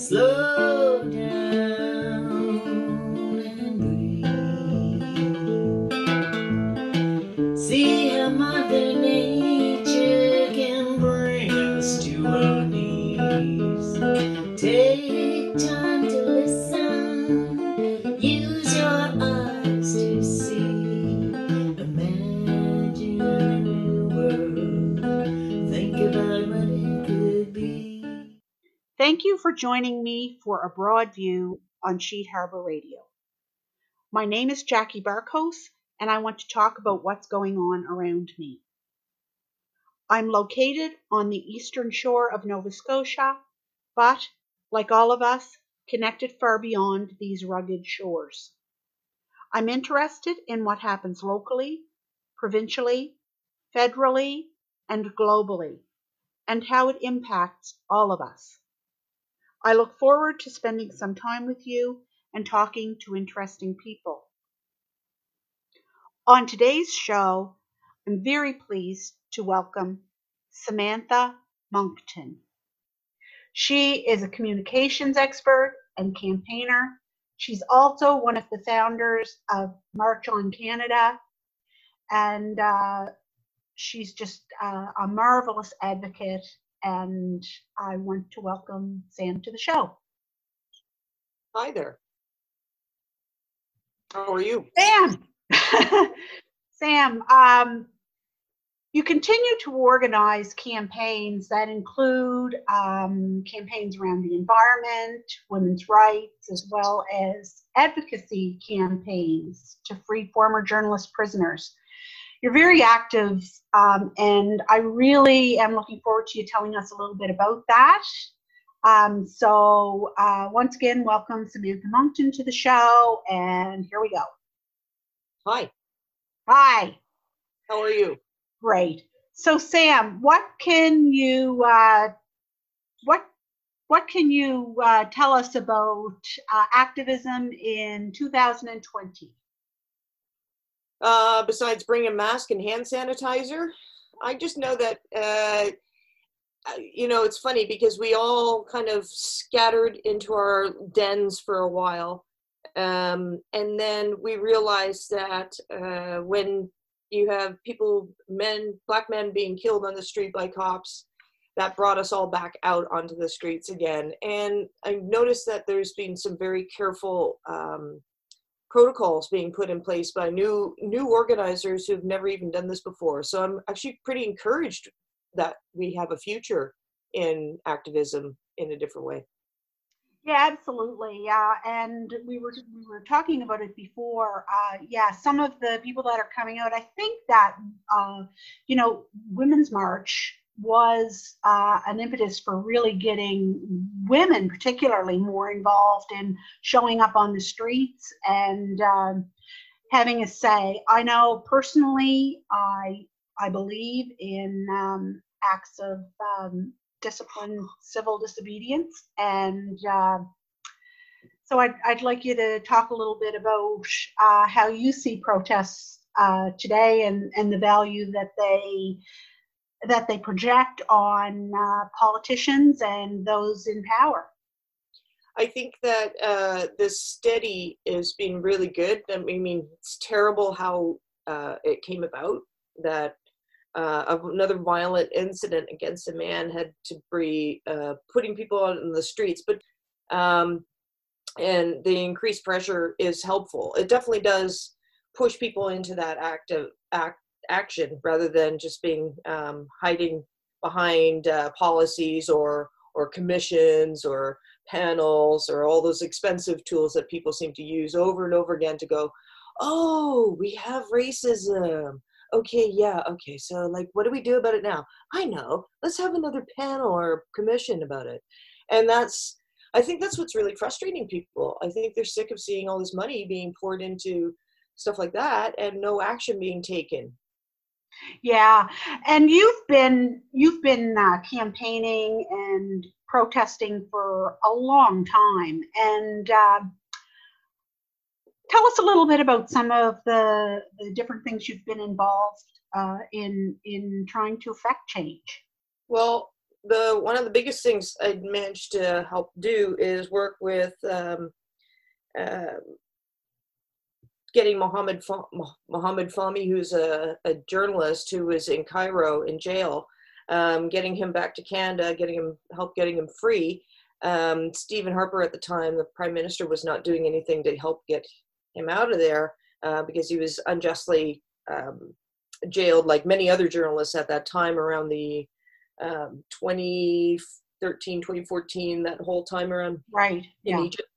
Slow Thank you for joining me for a broad view on Sheet Harbor Radio. My name is Jackie Barkhouse, and I want to talk about what's going on around me. I'm located on the eastern shore of Nova Scotia, but, like all of us, connected far beyond these rugged shores. I'm interested in what happens locally, provincially, federally, and globally, and how it impacts all of us. I look forward to spending some time with you and talking to interesting people. On today's show, I'm very pleased to welcome Samantha Moncton. She is a communications expert and campaigner. She's also one of the founders of March on Canada, and uh, she's just uh, a marvelous advocate and I want to welcome Sam to the show. Hi there. How are you? Sam, Sam, um, you continue to organize campaigns that include um, campaigns around the environment, women's rights, as well as advocacy campaigns to free former journalist prisoners. You're very active, um, and I really am looking forward to you telling us a little bit about that. Um, so, uh, once again, welcome Samantha Moncton to the show, and here we go. Hi. Hi. How are you? Great. So, Sam, what can you uh, what what can you uh, tell us about uh, activism in 2020? Uh, besides bring a mask and hand sanitizer, I just know that uh, you know it's funny because we all kind of scattered into our dens for a while, um, and then we realized that uh, when you have people, men, black men being killed on the street by cops, that brought us all back out onto the streets again. And I noticed that there's been some very careful um, protocols being put in place by new new organizers who've never even done this before. So I'm actually pretty encouraged that we have a future in activism in a different way. Yeah, absolutely. Yeah, and we were we were talking about it before. Uh, yeah, some of the people that are coming out, I think that uh, you know, Women's March was uh, an impetus for really getting women, particularly, more involved in showing up on the streets and um, having a say. I know personally, I I believe in um, acts of um, discipline, civil disobedience, and uh, so I'd, I'd like you to talk a little bit about uh, how you see protests uh, today and, and the value that they that they project on uh, politicians and those in power. I think that uh, this steady has been really good. I mean, it's terrible how uh, it came about that uh, another violent incident against a man had to be uh, putting people out in the streets, but um, and the increased pressure is helpful. It definitely does push people into that active act action rather than just being um, hiding behind uh, policies or or commissions or panels or all those expensive tools that people seem to use over and over again to go oh we have racism. Okay yeah okay so like what do we do about it now? I know. Let's have another panel or commission about it. And that's i think that's what's really frustrating people. I think they're sick of seeing all this money being poured into stuff like that and no action being taken yeah, and you've been you've been uh, campaigning and protesting for a long time, and uh, tell us a little bit about some of the, the different things you've been involved uh, in in trying to affect change. Well, the one of the biggest things I managed to help do is work with um, uh, getting Mohammed Mohammed Fahmy, who's a, a, journalist who was in Cairo in jail, um, getting him back to Canada, getting him help getting him free. Um, Stephen Harper at the time, the prime minister, was not doing anything to help get him out of there uh, because he was unjustly um, jailed, like many other journalists at that time around the um, 2013, 2014, that whole time around right in yeah. Egypt.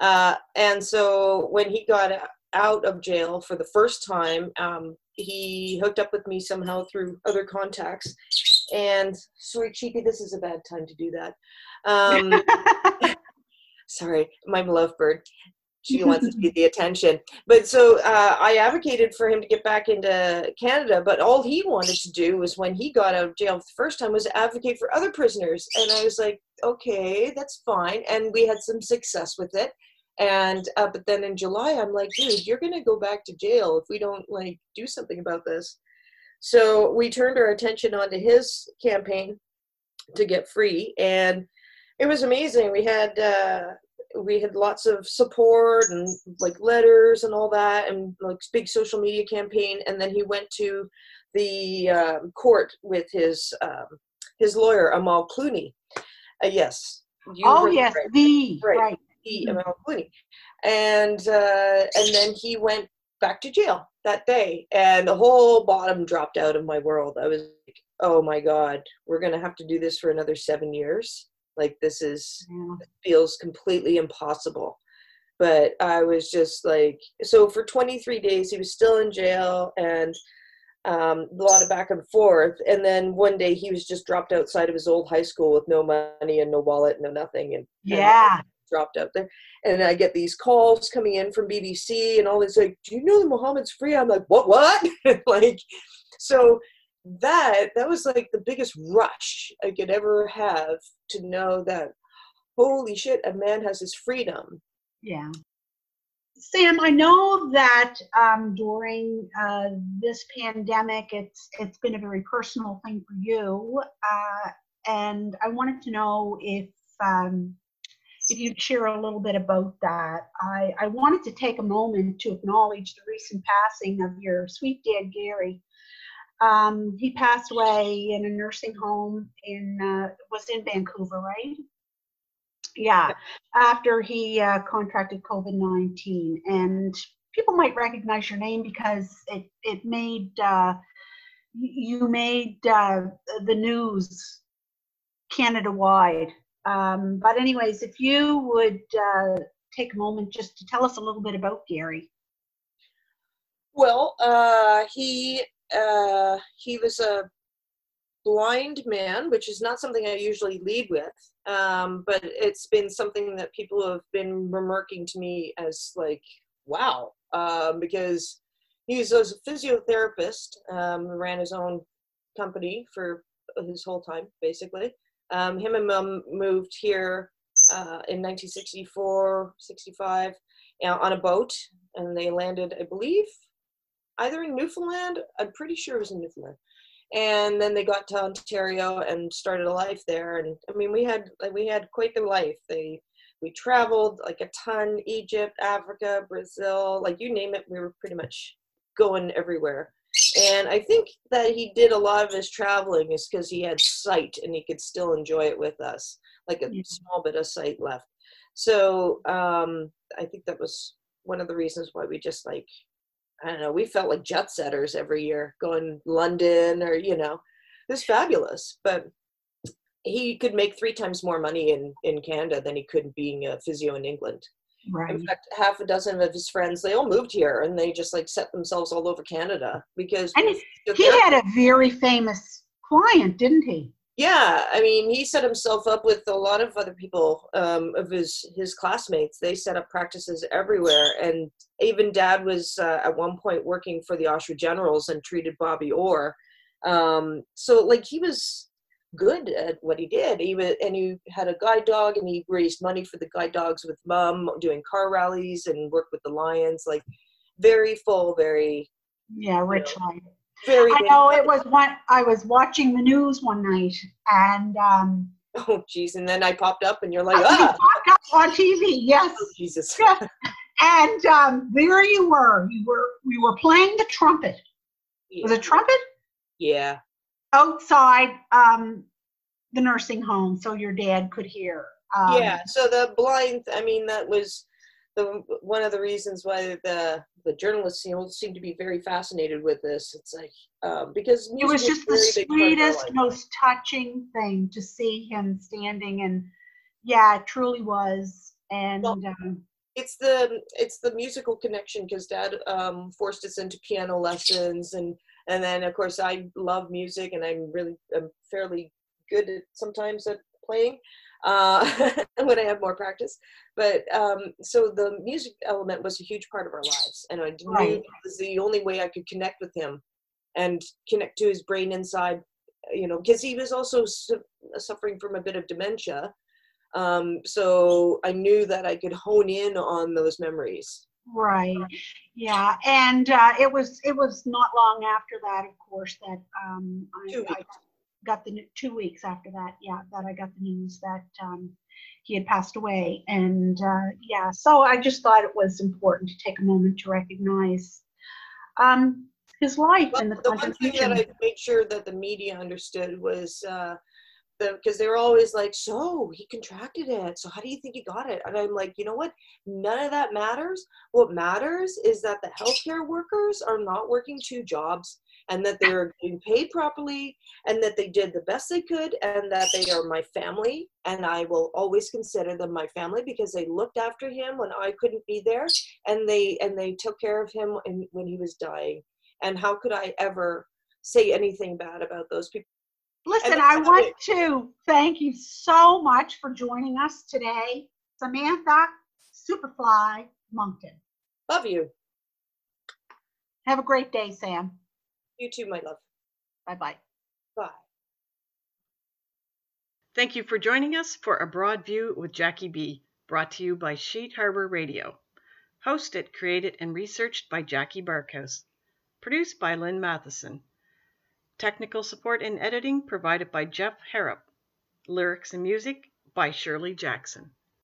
Uh, and so when he got out of jail for the first time, um, he hooked up with me somehow through other contacts. And sorry, Cheapy, this is a bad time to do that. Um, sorry, my lovebird she wants to get the attention. But so uh, I advocated for him to get back into Canada, but all he wanted to do was when he got out of jail the first time was advocate for other prisoners. And I was like, okay, that's fine. And we had some success with it. And uh, but then in July, I'm like, dude, you're gonna go back to jail if we don't like do something about this. So we turned our attention onto his campaign to get free, and it was amazing. We had uh, we had lots of support and like letters and all that and like big social media campaign and then he went to the uh, court with his um, his lawyer amal clooney uh, yes oh yes right. the right, right. Mm-hmm. amal clooney and uh, and then he went back to jail that day and the whole bottom dropped out of my world. I was like oh my god we're gonna have to do this for another seven years? Like this is yeah. feels completely impossible. But i was just like so for 23 days he was still in jail and um, a lot of back and forth. And then one day he was just dropped outside of his old high school with no money and no wallet no nothing and yeah dropped out there and i get these calls coming in from bbc and all this like do you know that muhammad's free i'm like what what like so that that was like the biggest rush I could ever have to know that holy shit, a man has his freedom. Yeah. Sam, I know that um, during uh, this pandemic, it's it's been a very personal thing for you, uh, and I wanted to know if um, if you'd share a little bit about that. I, I wanted to take a moment to acknowledge the recent passing of your sweet dad Gary, um, he passed away in a nursing home in uh, was in Vancouver, right? Yeah, after he uh, contracted COVID nineteen, and people might recognize your name because it it made uh, you made uh, the news Canada wide. Um, but anyways, if you would uh, take a moment just to tell us a little bit about Gary. Well, uh, he uh, he was a blind man, which is not something I usually lead with, um, but it's been something that people have been remarking to me as like, wow, um, because he was a physiotherapist, um, ran his own company for his whole time, basically. Um, him and mom moved here uh, in 1964, 65 you know, on a boat, and they landed, I believe, either in Newfoundland. I'm pretty sure it was in Newfoundland. And then they got to Ontario and started a life there. And I mean, we had we had quite the life. They we traveled like a ton: Egypt, Africa, Brazil, like you name it. We were pretty much going everywhere. And I think that he did a lot of his traveling is because he had sight and he could still enjoy it with us, like a small bit of sight left. So um, I think that was one of the reasons why we just like I don't know, we felt like jet setters every year, going London or, you know, it was fabulous. But he could make three times more money in, in Canada than he could being a physio in England. Right. In fact, half a dozen of his friends, they all moved here and they just like set themselves all over Canada because and he had a very famous client, didn't he? yeah i mean he set himself up with a lot of other people um, of his his classmates they set up practices everywhere and even dad was uh, at one point working for the oshawa generals and treated bobby orr um, so like he was good at what he did he was, and he had a guide dog and he raised money for the guide dogs with mom doing car rallies and worked with the lions like very full very yeah rich life Very. I know it was one. I was watching the news one night, and um, Oh, jeez. And then I popped up, and you're like, ah, popped up on TV. Yes, oh, Jesus. Yeah. and um, there you were. You were. We were playing the trumpet. Was it trumpet Yeah. Outside um, the nursing home, so your dad could hear. Um, yeah. So the blind. I mean, that was the one of the reasons why the the journalists you know, seem to be very fascinated with this. It's like um, because It was just the is a very big part of our sweetest, most touching thing to see him standing, and yeah, it truly was. And Well, um, it's the it's the musical connection because dad um, forced us into piano lessons and and then of course i love music and i'm really i'm fairly good at sometimes at playing uh, when i have more practice but um, so the music element was a huge part of our lives and i knew Right. it was the only way i could connect with him and connect to his brain inside you know because he was also su- suffering from a bit of dementia um, so I knew that I could hone in on those memories. Right, yeah, and uh, it was it was not long after that, of course, that um, I, Two I got the n- two weeks after that, yeah, that I got the news that um, he had passed away, and uh, yeah, so I just thought it was important to take a moment to recognize um, his life But and the the one thing that contribution. I made sure that the media understood was uh, because they were always like, "So he contracted it. So how do you think he got it?" And I'm like, you know what? None of that matters. What matters is that the healthcare workers are not working two jobs, and that they're getting paid properly, and that they did the best they could, and that they are my family, and I will always consider them my family because they looked after him when I couldn't be there, and they and they took care of him when he was dying. And how could I ever say anything bad about those people? Listen, I want it- to thank you so much for joining us today, Samantha Superfly Moncton. Love you. Have a great day, Sam. You too, my love. Bye bye. Bye. Thank you for joining us for A Broad View with Jackie B, brought to you by Sheet Harbor Radio. Hosted, created, and researched by Jackie Barkhouse. Produced by Lynn Matheson. Technical support and editing provided by Jeff Harrop. Lyrics and music by Shirley Jackson.